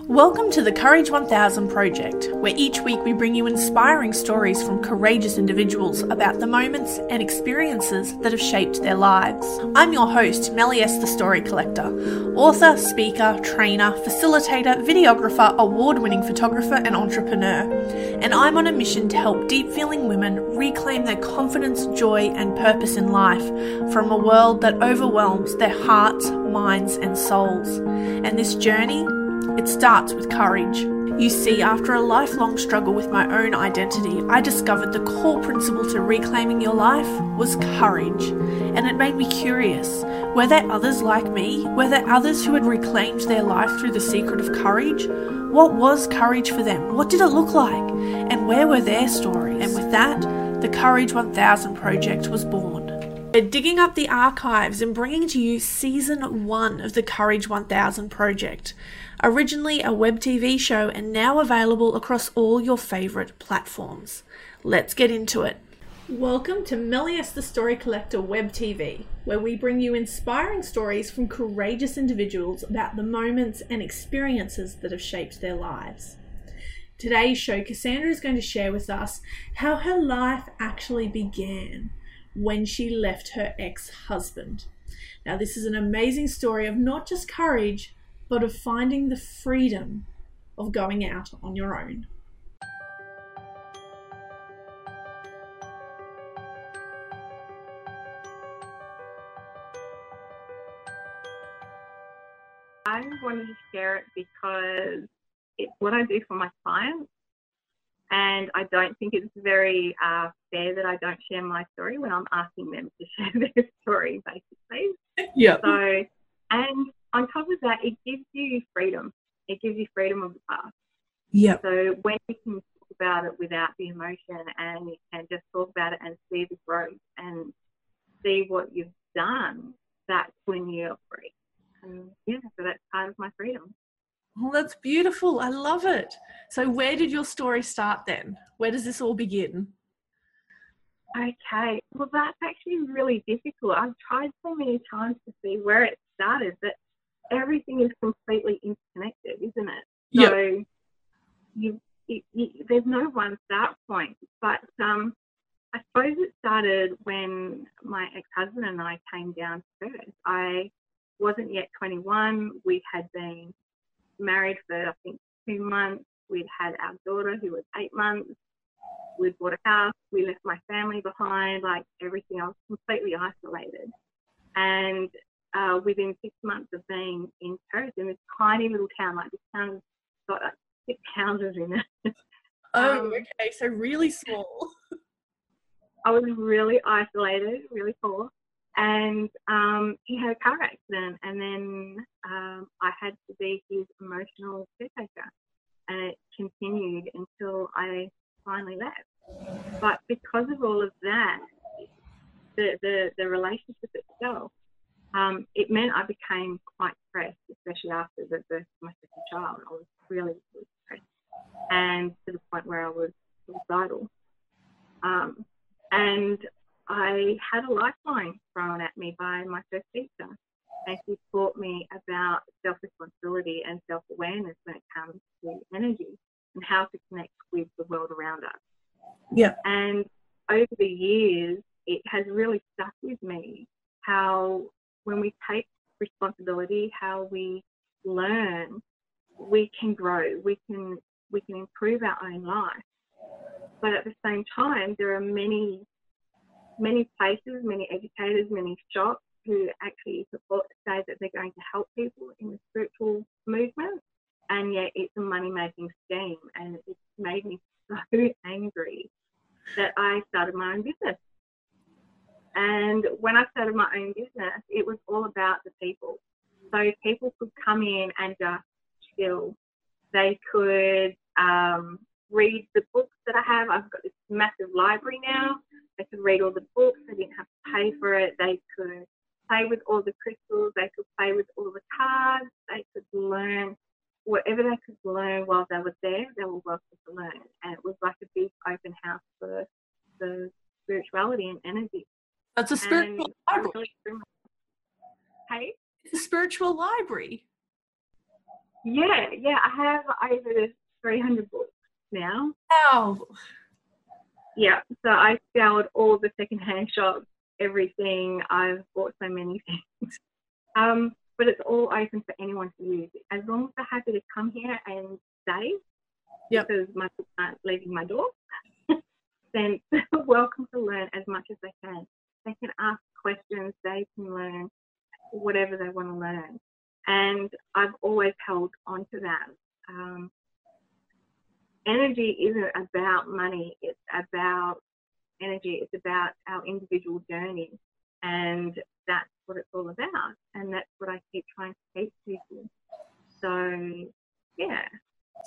Welcome to the Courage 1000 project, where each week we bring you inspiring stories from courageous individuals about the moments and experiences that have shaped their lives. I'm your host, Melly S. the Story Collector, author, speaker, trainer, facilitator, videographer, award winning photographer, and entrepreneur. And I'm on a mission to help deep feeling women reclaim their confidence, joy, and purpose in life from a world that overwhelms their hearts, minds, and souls. And this journey it starts with courage. You see, after a lifelong struggle with my own identity, I discovered the core principle to reclaiming your life was courage. And it made me curious were there others like me? Were there others who had reclaimed their life through the secret of courage? What was courage for them? What did it look like? And where were their stories? And with that, the Courage 1000 project was born. We're digging up the archives and bringing to you season one of the Courage 1000 project originally a web TV show and now available across all your favourite platforms. Let's get into it. Welcome to Melius the Story Collector Web TV, where we bring you inspiring stories from courageous individuals about the moments and experiences that have shaped their lives. Today's show, Cassandra is going to share with us how her life actually began when she left her ex husband. Now, this is an amazing story of not just courage, but of finding the freedom of going out on your own. I wanted to share it because it's what I do for my clients. And I don't think it's very uh, fair that I don't share my story when I'm asking them to share their story, basically. Yeah. So, and on top of that, it gives you freedom. It gives you freedom of the past. Yeah. So when you can talk about it without the emotion and you can just talk about it and see the growth and see what you've done, that's when you're free. And yeah, so that's part of my freedom. Oh, that's beautiful. I love it. So, where did your story start then? Where does this all begin? Okay, well, that's actually really difficult. I've tried so many times to see where it started, but everything is completely interconnected, isn't it? Yep. So you, you, you, there's no one start point. But um, I suppose it started when my ex-husband and I came down Perth. I wasn't yet 21. We had been married for I think two months. We'd had our daughter who was eight months. We'd bought a house. We left my family behind. Like everything, I was completely isolated. And uh, within six months of being in Perth in this tiny little town. Like this town has got like six houses in it. oh, um, okay, so really small. I was really isolated, really poor, and um, he had a car accident, and then um, I had to be his emotional caretaker, and it continued until I finally left. But because of all of that, the the, the relationship itself um, it meant I became quite stressed, especially after the birth of my second child. I was really, really stressed, and to the point where I was suicidal. Um, and I had a lifeline thrown at me by my first teacher, and she taught me about self responsibility and self awareness when it comes to energy and how to connect with the world around us. Yeah. And over the years, it has really stuck with me how when we take responsibility, how we learn, we can grow, we can we can improve our own life. But at the same time, there are many many places, many educators, many shops who actually support, say that they're going to help people in the spiritual movement, and yet it's a money making scheme, and it's made me so angry that I started my own business. And when I started my own business, it was all about the people. So people could come in and just chill. They could um, read the books that I have. I've got this massive library now. They could read all the books. They didn't have to pay for it. They could play with all the crystals. They could play with all the cards. They could learn whatever they could learn while they were there. They were welcome to learn. And it was like a big open house for the spirituality and energy. That's a spiritual library. Really, hey? It's a spiritual library. Yeah, yeah, I have over 300 books now. Wow. Yeah, so I scoured all the secondhand shops, everything. I've bought so many things. Um, but it's all open for anyone to use. As long as they're happy to come here and stay, yep. because my books aren't leaving my door, then they're welcome to learn as much as they can. They can ask questions, they can learn whatever they want to learn. And I've always held on to that. Um, energy isn't about money, it's about energy, it's about our individual journey. And that's what it's all about. And that's what I keep trying to teach people. So, yeah.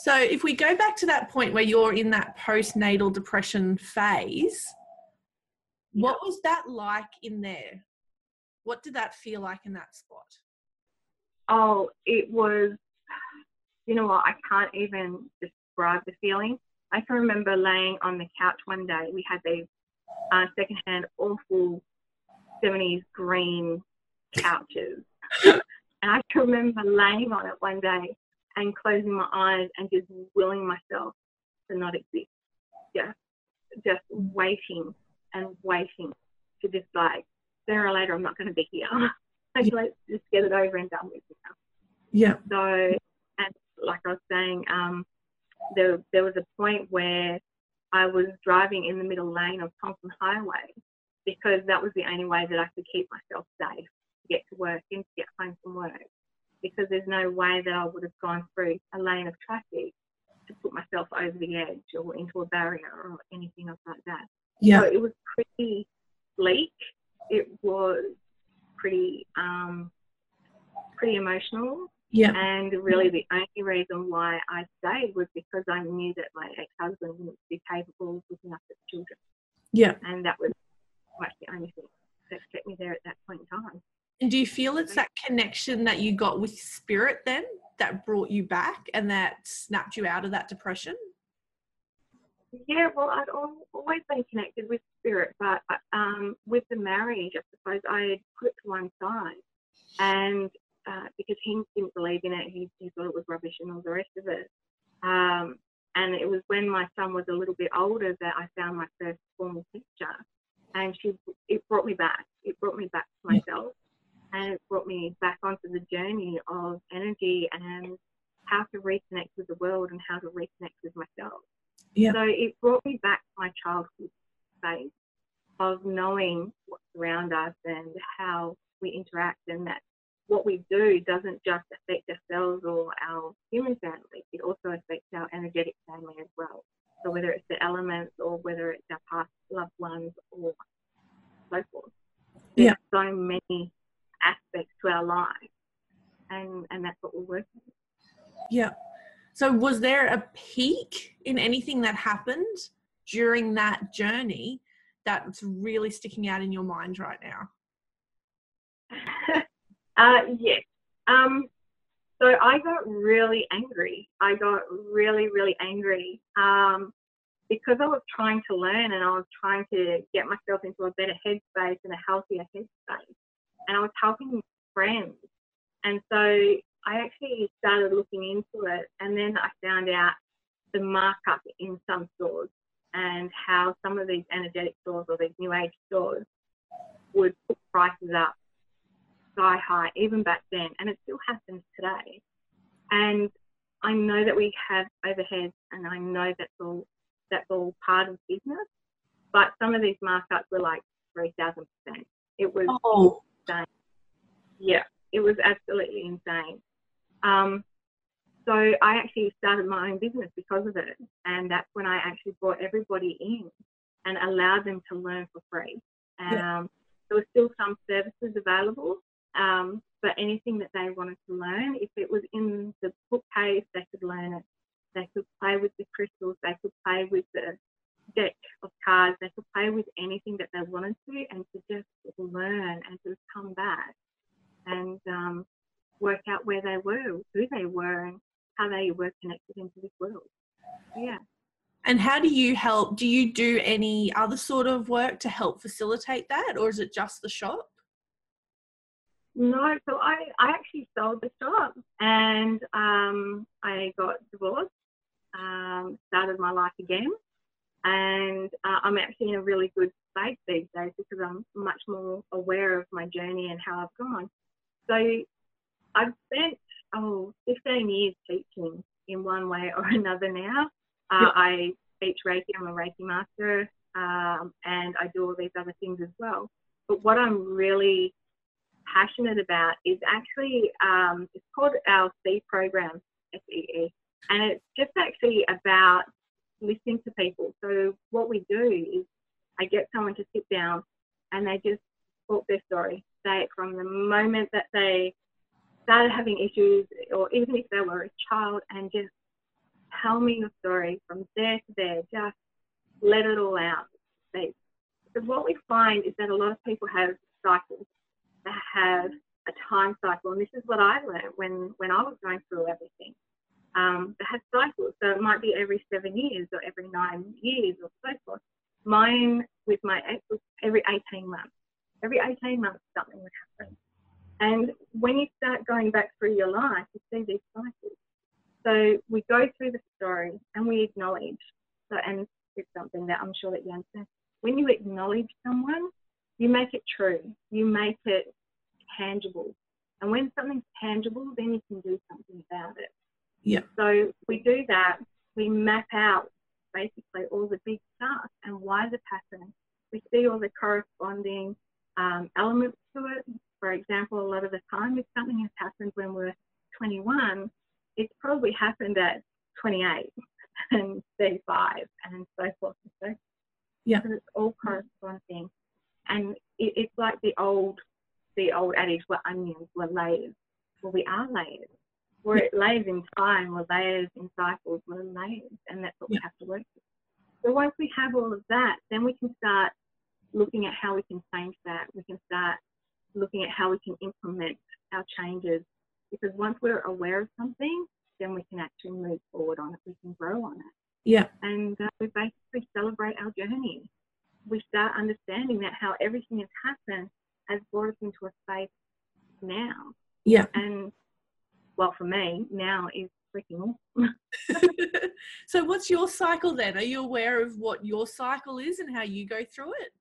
So, if we go back to that point where you're in that postnatal depression phase, yeah. what was that like in there? What did that feel like in that spot? Oh, it was, you know what, I can't even describe the feeling. I can remember laying on the couch one day. We had these uh, secondhand, awful 70s green couches. and I can remember laying on it one day and closing my eyes and just willing myself to not exist. Just, just waiting and waiting to just like, sooner or later, I'm not going to be here. like, let's just get it over and done with now. Yeah. So, and like I was saying, um, there, there was a point where I was driving in the middle lane of Thompson Highway because that was the only way that I could keep myself safe to get to work and to get home from work. Because there's no way that I would have gone through a lane of traffic to put myself over the edge or into a barrier or anything like that. Yeah. So it was pretty bleak. It was pretty um, pretty emotional. Yeah. And really, the only reason why I stayed was because I knew that my ex-husband wouldn't be capable of looking after the children. Yeah. And that was much the only thing that kept me there at that point in time. And do you feel it's that connection that you got with spirit then that brought you back and that snapped you out of that depression? Yeah, well, I'd always been connected with spirit, but um, with the marriage, I suppose I had put it to one side. And uh, because he didn't believe in it, he, he thought it was rubbish and all the rest of it. Um, and it was when my son was a little bit older that I found my first formal teacher and she it brought me back. It brought me back to myself, and it brought me back onto the journey of energy and how to reconnect with the world and how to reconnect with myself. Yeah. So it brought me back to my childhood space of knowing what's around us and how we interact, and that what we do doesn't just affect ourselves or our human family; it also affects our energetic family as well. So whether it's the elements or whether it's our past loved ones or so forth. There's yeah. so many aspects to our life and and that's what we're working with. Yeah. So was there a peak in anything that happened during that journey that's really sticking out in your mind right now? uh, yes. Um, so I got really angry. I got really, really angry um, because I was trying to learn and I was trying to get myself into a better headspace and a healthier headspace. And I was helping friends. And so I actually started looking into it and then I found out the markup in some stores and how some of these energetic stores or these new age stores would put prices up sky high, even back then, and it still happens today. And I know that we have overheads, and I know that's all that's all part of business. But some of these markups were like three thousand percent. It was oh. Insane. Yeah, it was absolutely insane. Um, so I actually started my own business because of it, and that's when I actually brought everybody in and allowed them to learn for free. Um, yeah. There were still some services available, um, but anything that they wanted to learn, if it was in the bookcase, they could learn it. They could play with the crystals. They could play with the deck of cards. They could play with anything that they wanted to, and to just learn and to come back and um, work out where they were, who they were, and how they were connected into this world. Yeah. And how do you help? Do you do any other sort of work to help facilitate that, or is it just the shop? No, so I, I actually sold the shop and um, I got divorced, um, started my life again, and uh, I'm actually in a really good space these days because I'm much more aware of my journey and how I've gone. So I've spent oh 15 years teaching in one way or another now. Uh. I teach Reiki. I'm a Reiki master, um, and I do all these other things as well. But what I'm really passionate about is actually um, it's called our C program, S-E-E, and it's just actually about listening to people. So what we do is I get someone to sit down and they just talk their story, say it from the moment that they started having issues, or even if they were a child, and just tell me your story from there to there. Just let it all out. Because what we find is that a lot of people have cycles. They have a time cycle, and this is what I learned when when I was going through everything. Um, they have cycles, so it might be every seven years or every nine years or so forth. Mine with my ex was every 18 months. Every 18 months, something would happen. And when you start going back through your life, you see these cycles. So we go through the story and we acknowledge. So, and it's something that I'm sure that you understand. When you acknowledge someone, you make it true. You make it tangible. And when something's tangible, then you can do something about it. Yeah. So we do that. We map out basically all the big stuff and why the pattern. We see all the corresponding um, elements to it. For example, a lot of the time, if something has happened when we're 21, it's probably happened at 28 and 35 and so forth and so forth. Yeah. Because it's all corresponding. And it, it's like the old the old adage, we're onions, we're layers. Well, we are layers. We're yeah. layers in time, we're layers in cycles, we're layers, and that's what we have to work with. So once we have all of that, then we can start looking at how we can change that. We can start looking at how we can implement our changes because once we're aware of something, then we can actually move forward on it. We can grow on it. Yeah. And uh, we basically celebrate our journey. We start understanding that how everything has happened has brought us into a space now. Yeah. And well, for me, now is freaking awesome. so, what's your cycle then? Are you aware of what your cycle is and how you go through it?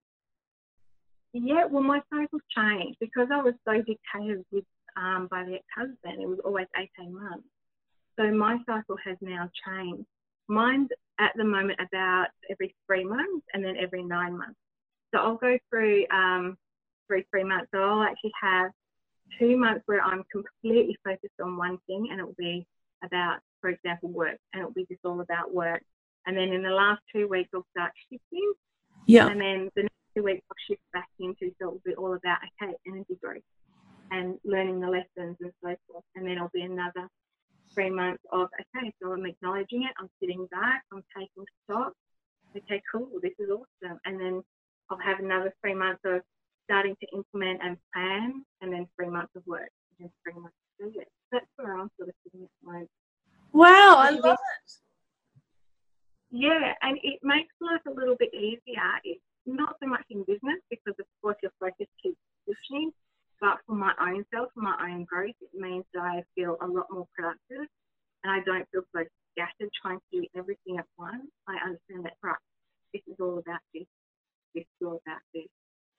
Yeah, well, my cycle's changed because I was so dictated with um, by the ex-husband. It was always 18 months. So my cycle has now changed. Mine's at the moment about every three months and then every nine months. So I'll go through um, three, three months. So I'll actually have two months where I'm completely focused on one thing and it will be about, for example, work and it will be just all about work. And then in the last two weeks, I'll start shifting. Yeah. And then the next two weeks, I'll shift back into, so it will be all about, okay, energy growth and learning the lessons and so forth. And then it'll be another three months of, okay, so I'm acknowledging it, I'm sitting back, I'm taking stock. Okay, cool, this is awesome. And then I'll have another three months of starting to implement and plan, and then three months of work, and then three months of do it. That's where I'm sort of sitting at the moment. Wow, I love it. Yeah, and it makes life a little bit easier. It's not so much in business because, of course, your focus keeps switching, but for my own self, for my own growth, it means that I feel a lot more productive and I don't feel so scattered trying to do everything at once. I understand that, right, this is all about this, this is all about this.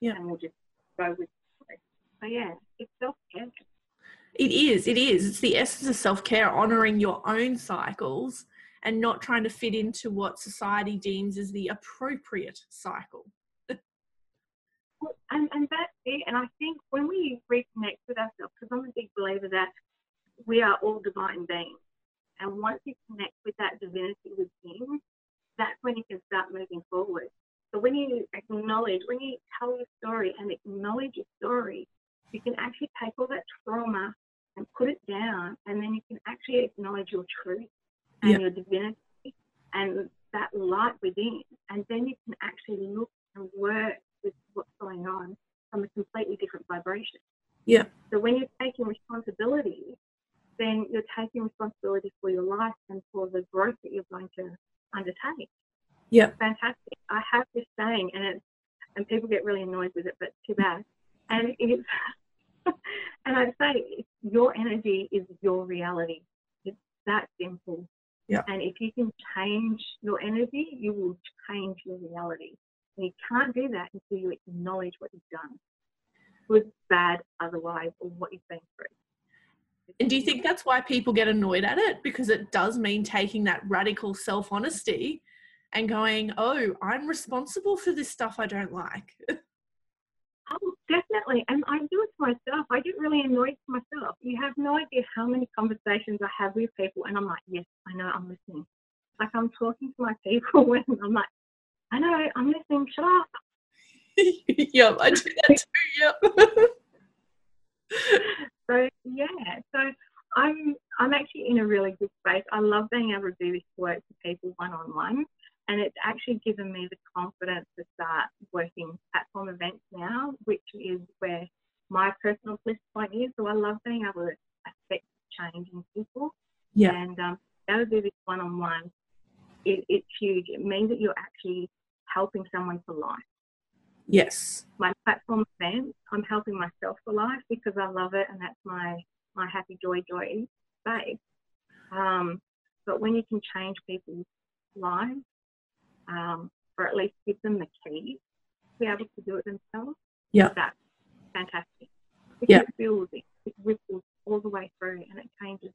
Yeah. And we'll just go with it. So, yeah, it's self care. It is, it is. It's the essence of self care, honouring your own cycles and not trying to fit into what society deems as the appropriate cycle and, and that's it. And I think when we reconnect with ourselves, because I'm a big believer that we are all divine beings. And once you connect with that divinity within, that's when you can start moving forward. So when you acknowledge, when you tell your story and acknowledge your story, you can actually take all that trauma and put it down, and then you can actually acknowledge your truth and yeah. your divinity and that light within, and then you can actually look and work with what's going on from a completely different vibration. Yeah. So when you're taking responsibility, then you're taking responsibility for your life and for the growth that you're going to undertake. Yeah. Fantastic. I have saying, and it's, and people get really annoyed with it, but too bad. And it's and I'd say your energy is your reality. It's that simple. Yeah. And if you can change your energy, you will change your reality. And you can't do that until you acknowledge what you've done. Good, bad, otherwise, or what you've been through. And do you think that's why people get annoyed at it? Because it does mean taking that radical self honesty and going, oh, I'm responsible for this stuff I don't like. Oh, definitely. And I do it to myself. I get really annoyed to myself. You have no idea how many conversations I have with people, and I'm like, yes, I know, I'm listening. Like I'm talking to my people, and I'm like, I know, I'm listening. Shut up. yep, I do that too. Yep. so yeah, so I'm I'm actually in a really good space. I love being able to do this work with people one on one, and it's actually given me the confidence to start working platform events now, which is where my personal bliss point is. So I love being able to affect change in people. Yeah. And um, able to do this one on one, it's huge. It means that you're actually helping someone for life. Yes. My platform events, I'm helping myself for life because I love it and that's my, my happy joy joy space. Um, but when you can change people's lives, um, or at least give them the key to be able to do it themselves, yeah. that's fantastic. It yeah. builds, it, it ripples all the way through and it changes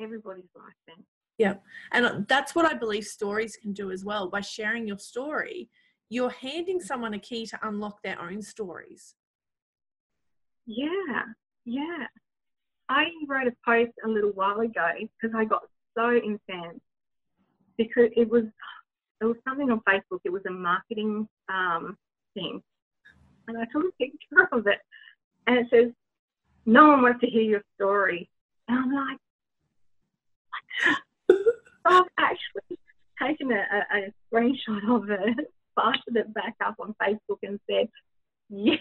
everybody's life then. Yeah. And that's what I believe stories can do as well. By sharing your story, you're handing someone a key to unlock their own stories. Yeah, yeah. I wrote a post a little while ago because I got so incensed because it was it was something on Facebook. It was a marketing um, thing, and I took a picture of it, and it says, "No one wants to hear your story," and I'm like, so I've actually taken a, a, a screenshot of it, posted it back up on Facebook, and said, "Yes,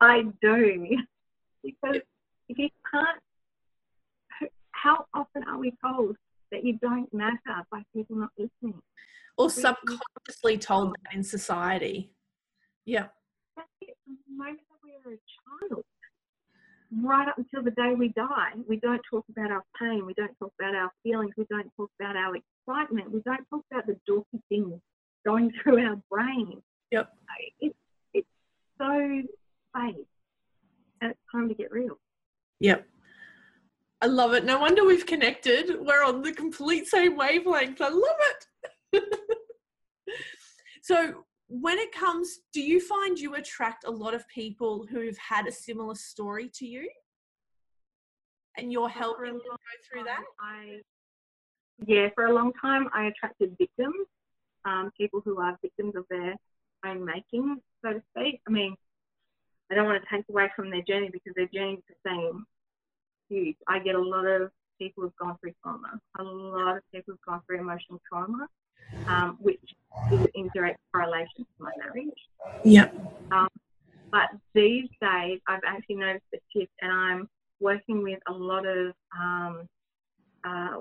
I do," because if you can't, how often are we told that you don't matter by people not listening? Or subconsciously told that in society. Yeah. That's it. From the moment that we are a child, right up until the day we die, we don't talk about our pain, we don't talk about our feelings, we don't talk about our excitement, we don't talk about the dorky things going through our brain. Yep. It, it's so fake. And it's time to get real. Yep. I love it. No wonder we've connected. We're on the complete same wavelength. I love it. so, when it comes, do you find you attract a lot of people who've had a similar story to you? And you're helping them go through that? I, yeah, for a long time, I attracted victims, um, people who are victims of their own making, so to speak. I mean, I don't want to take away from their journey because their journey is the same. Huge. I get a lot of people who've gone through trauma, a lot of people who've gone through emotional trauma, um, which is in direct correlation to my marriage. Yeah. Um, but these days, I've actually noticed a shift, and I'm working with a lot of um, uh,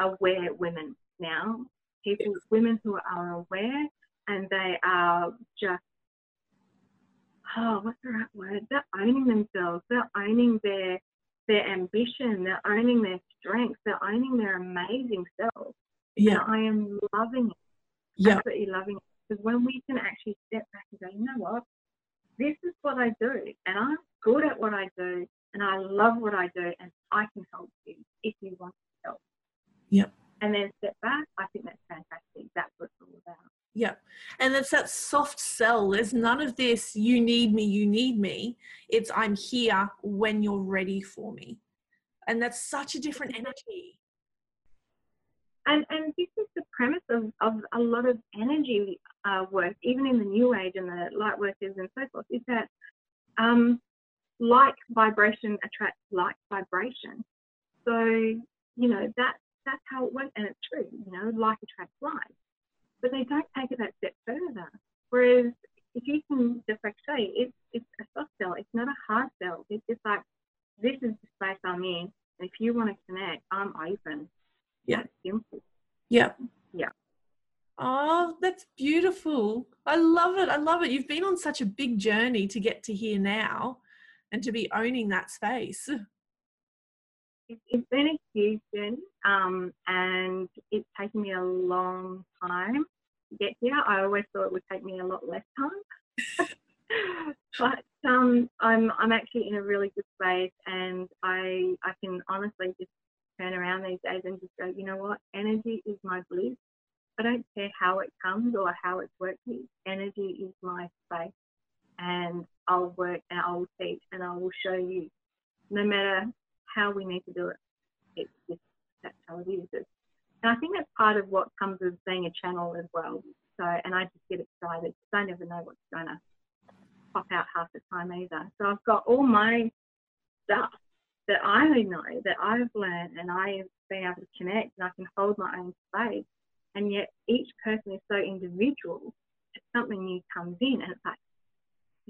aware women now. People, women who are aware, and they are just oh, what's the right word? They're owning themselves. They're owning their their ambition. They're owning their strengths. They're owning their amazing selves. Yeah. And I am loving it. Yeah. Absolutely loving it. Because when we can actually step back and go, you know what? This is what I do, and I'm good at what I do, and I love what I do, and I can help you if you want to help. Yeah. And then step back. I think that's fantastic. That's what it's all about. Yeah. And it's that soft sell. There's none of this, you need me, you need me. It's I'm here when you're ready for me. And that's such a different energy. And, and this is the premise of, of a lot of energy uh, work, even in the new age and the light workers and so forth, is that um, like vibration attracts like vibration. So, you know, that, that's how it works. And it's true, you know, like attracts like but they don't take it that step further. Whereas if you can say it's it's a soft sell, it's not a hard sell. It's just like this is the space I'm in. If you want to connect, I'm open. Yeah. Yeah. Yeah. Oh, that's beautiful. I love it. I love it. You've been on such a big journey to get to here now. and to be owning that space. It's been a huge journey, um, and it's taken me a long time to get here. I always thought it would take me a lot less time. but um, I'm I'm actually in a really good space, and I I can honestly just turn around these days and just go, you know what, energy is my bliss. I don't care how it comes or how it's working. Energy is my space, and I'll work and I'll teach and I will show you, no matter how we need to do it. It's just that's how it is. It's, and I think that's part of what comes with being a channel as well. So, and I just get excited because I never know what's going to pop out half the time either. So I've got all my stuff that I know that I've learned and I've been able to connect and I can hold my own space. And yet each person is so individual that something new comes in and it's like,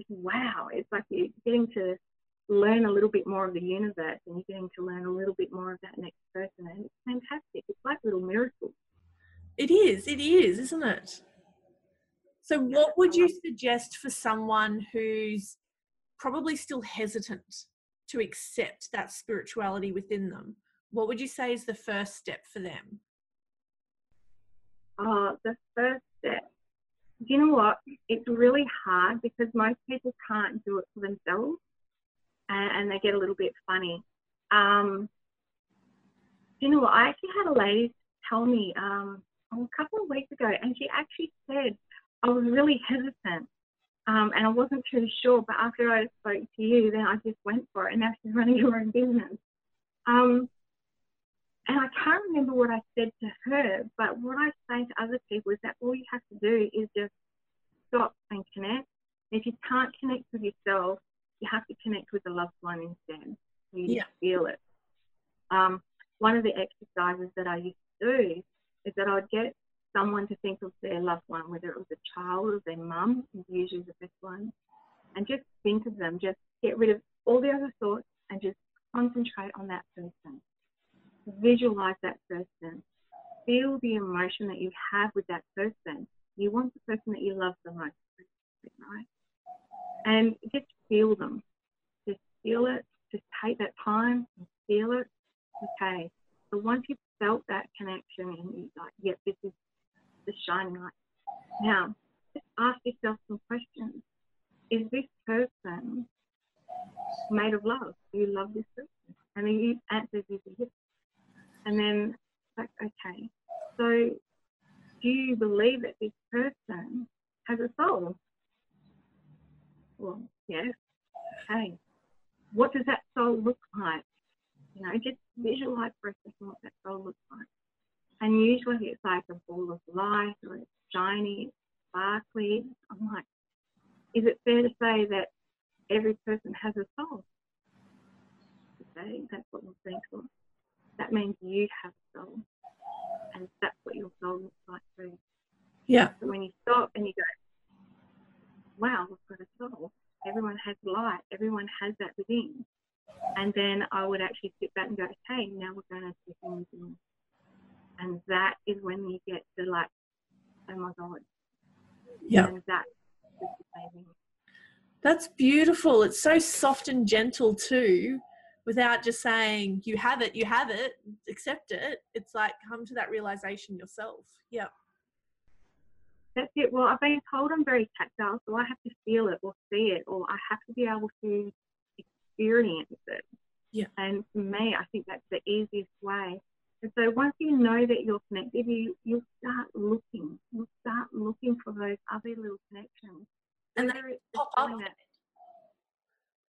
wow, it's like you're getting to learn a little bit more of the universe and you're getting to learn a little bit more of that next person. And it's fantastic. It's like little miracles. It is, it is, isn't it? So, what would you suggest for someone who's probably still hesitant to accept that spirituality within them? What would you say is the first step for them? Uh, the first step, you know what? It's really hard because most people can't do it for themselves and, and they get a little bit funny. Um, you know what? I actually had a lady tell me um, a couple of weeks ago, and she actually said, I was really hesitant um, and I wasn't too sure. But after I spoke to you, then I just went for it. And now she's running her own business. Um, and I can't remember what I said to her, but what I say to other people is that all you have to do is just stop and connect. If you can't connect with yourself, you have to connect with the loved one instead. You yeah. feel it. Um, one of the exercises that I used to do is that I'd get someone to think of their loved one, whether it was a child or their mum, is usually the best one, and just think of them. Just get rid of all the other thoughts and just concentrate on that person. Visualize that person. Feel the emotion that you have with that person. You want the person that you love the most, right? And just feel them. Just feel it. Just take that time and feel it. Okay. So once you've felt that connection and you're like, yep, this is the shining light. Now, just ask yourself some questions. Is this person made of love? Do you love this person? And then answer is yes. And then, like, okay, so do you believe that this person has a soul? Well, yes. Okay. What does that soul look like? You know, just visualize for a second what that soul looks like. And usually it's like a ball of light or it's shiny, it's sparkly. I'm like, is it fair to say that every person has a soul? Okay, that's what we're saying for. That means you have a soul. And that's what your soul looks like too. Yeah. So when you stop and you go, wow, we've got a soul. Everyone has light. Everyone has that within. And then I would actually sit back and go, okay, now we're going to check in with and that is when you get to like, oh my god. Yeah. And that's amazing. That's beautiful. It's so soft and gentle too, without just saying you have it, you have it, accept it. It's like come to that realization yourself. Yeah. That's it. Well, I've been told I'm very tactile, so I have to feel it or see it, or I have to be able to experience it. Yeah. And for me, I think that's the easiest way and so once you know that you're connected, you you'll start looking. You'll start looking for those other little connections. And they pop up. That,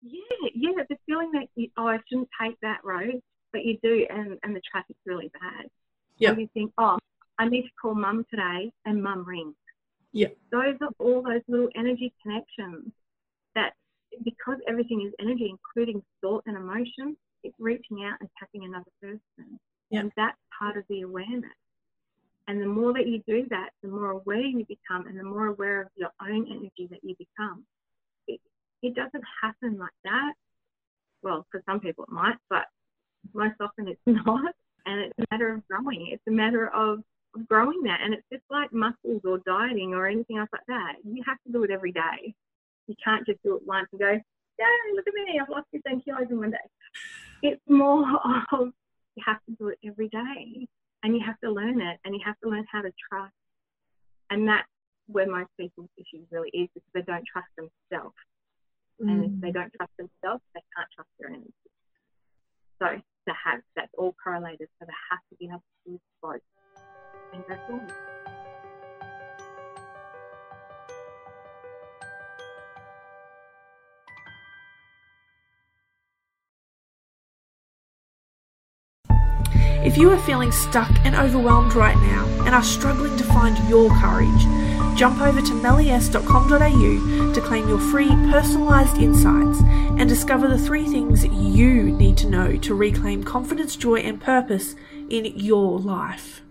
yeah, yeah, the feeling that you, oh, I shouldn't take that road, but you do, and and the traffic's really bad. Yeah. you think, oh, I need to call mum today, and mum rings. Yeah. Those are all those little energy connections that, because everything is energy, including thought and emotion, it's reaching out and tapping another person. And that's part of the awareness. And the more that you do that, the more aware you become and the more aware of your own energy that you become. It, it doesn't happen like that. Well, for some people it might, but most often it's not. And it's a matter of growing. It's a matter of, of growing that. And it's just like muscles or dieting or anything else like that. You have to do it every day. You can't just do it once and go, yay, look at me, I've lost 15 kilos in one day. It's more of you have to do it every day and you have to learn it and you have to learn how to trust. And that's where most people's issues really is because they don't trust themselves. Mm. And if they mm. don't trust themselves, they can't trust their energy. So to have that's all correlated. So they have to be able to do both and go forward. If you are feeling stuck and overwhelmed right now and are struggling to find your courage, jump over to mellies.com.au to claim your free personalised insights and discover the three things you need to know to reclaim confidence, joy, and purpose in your life.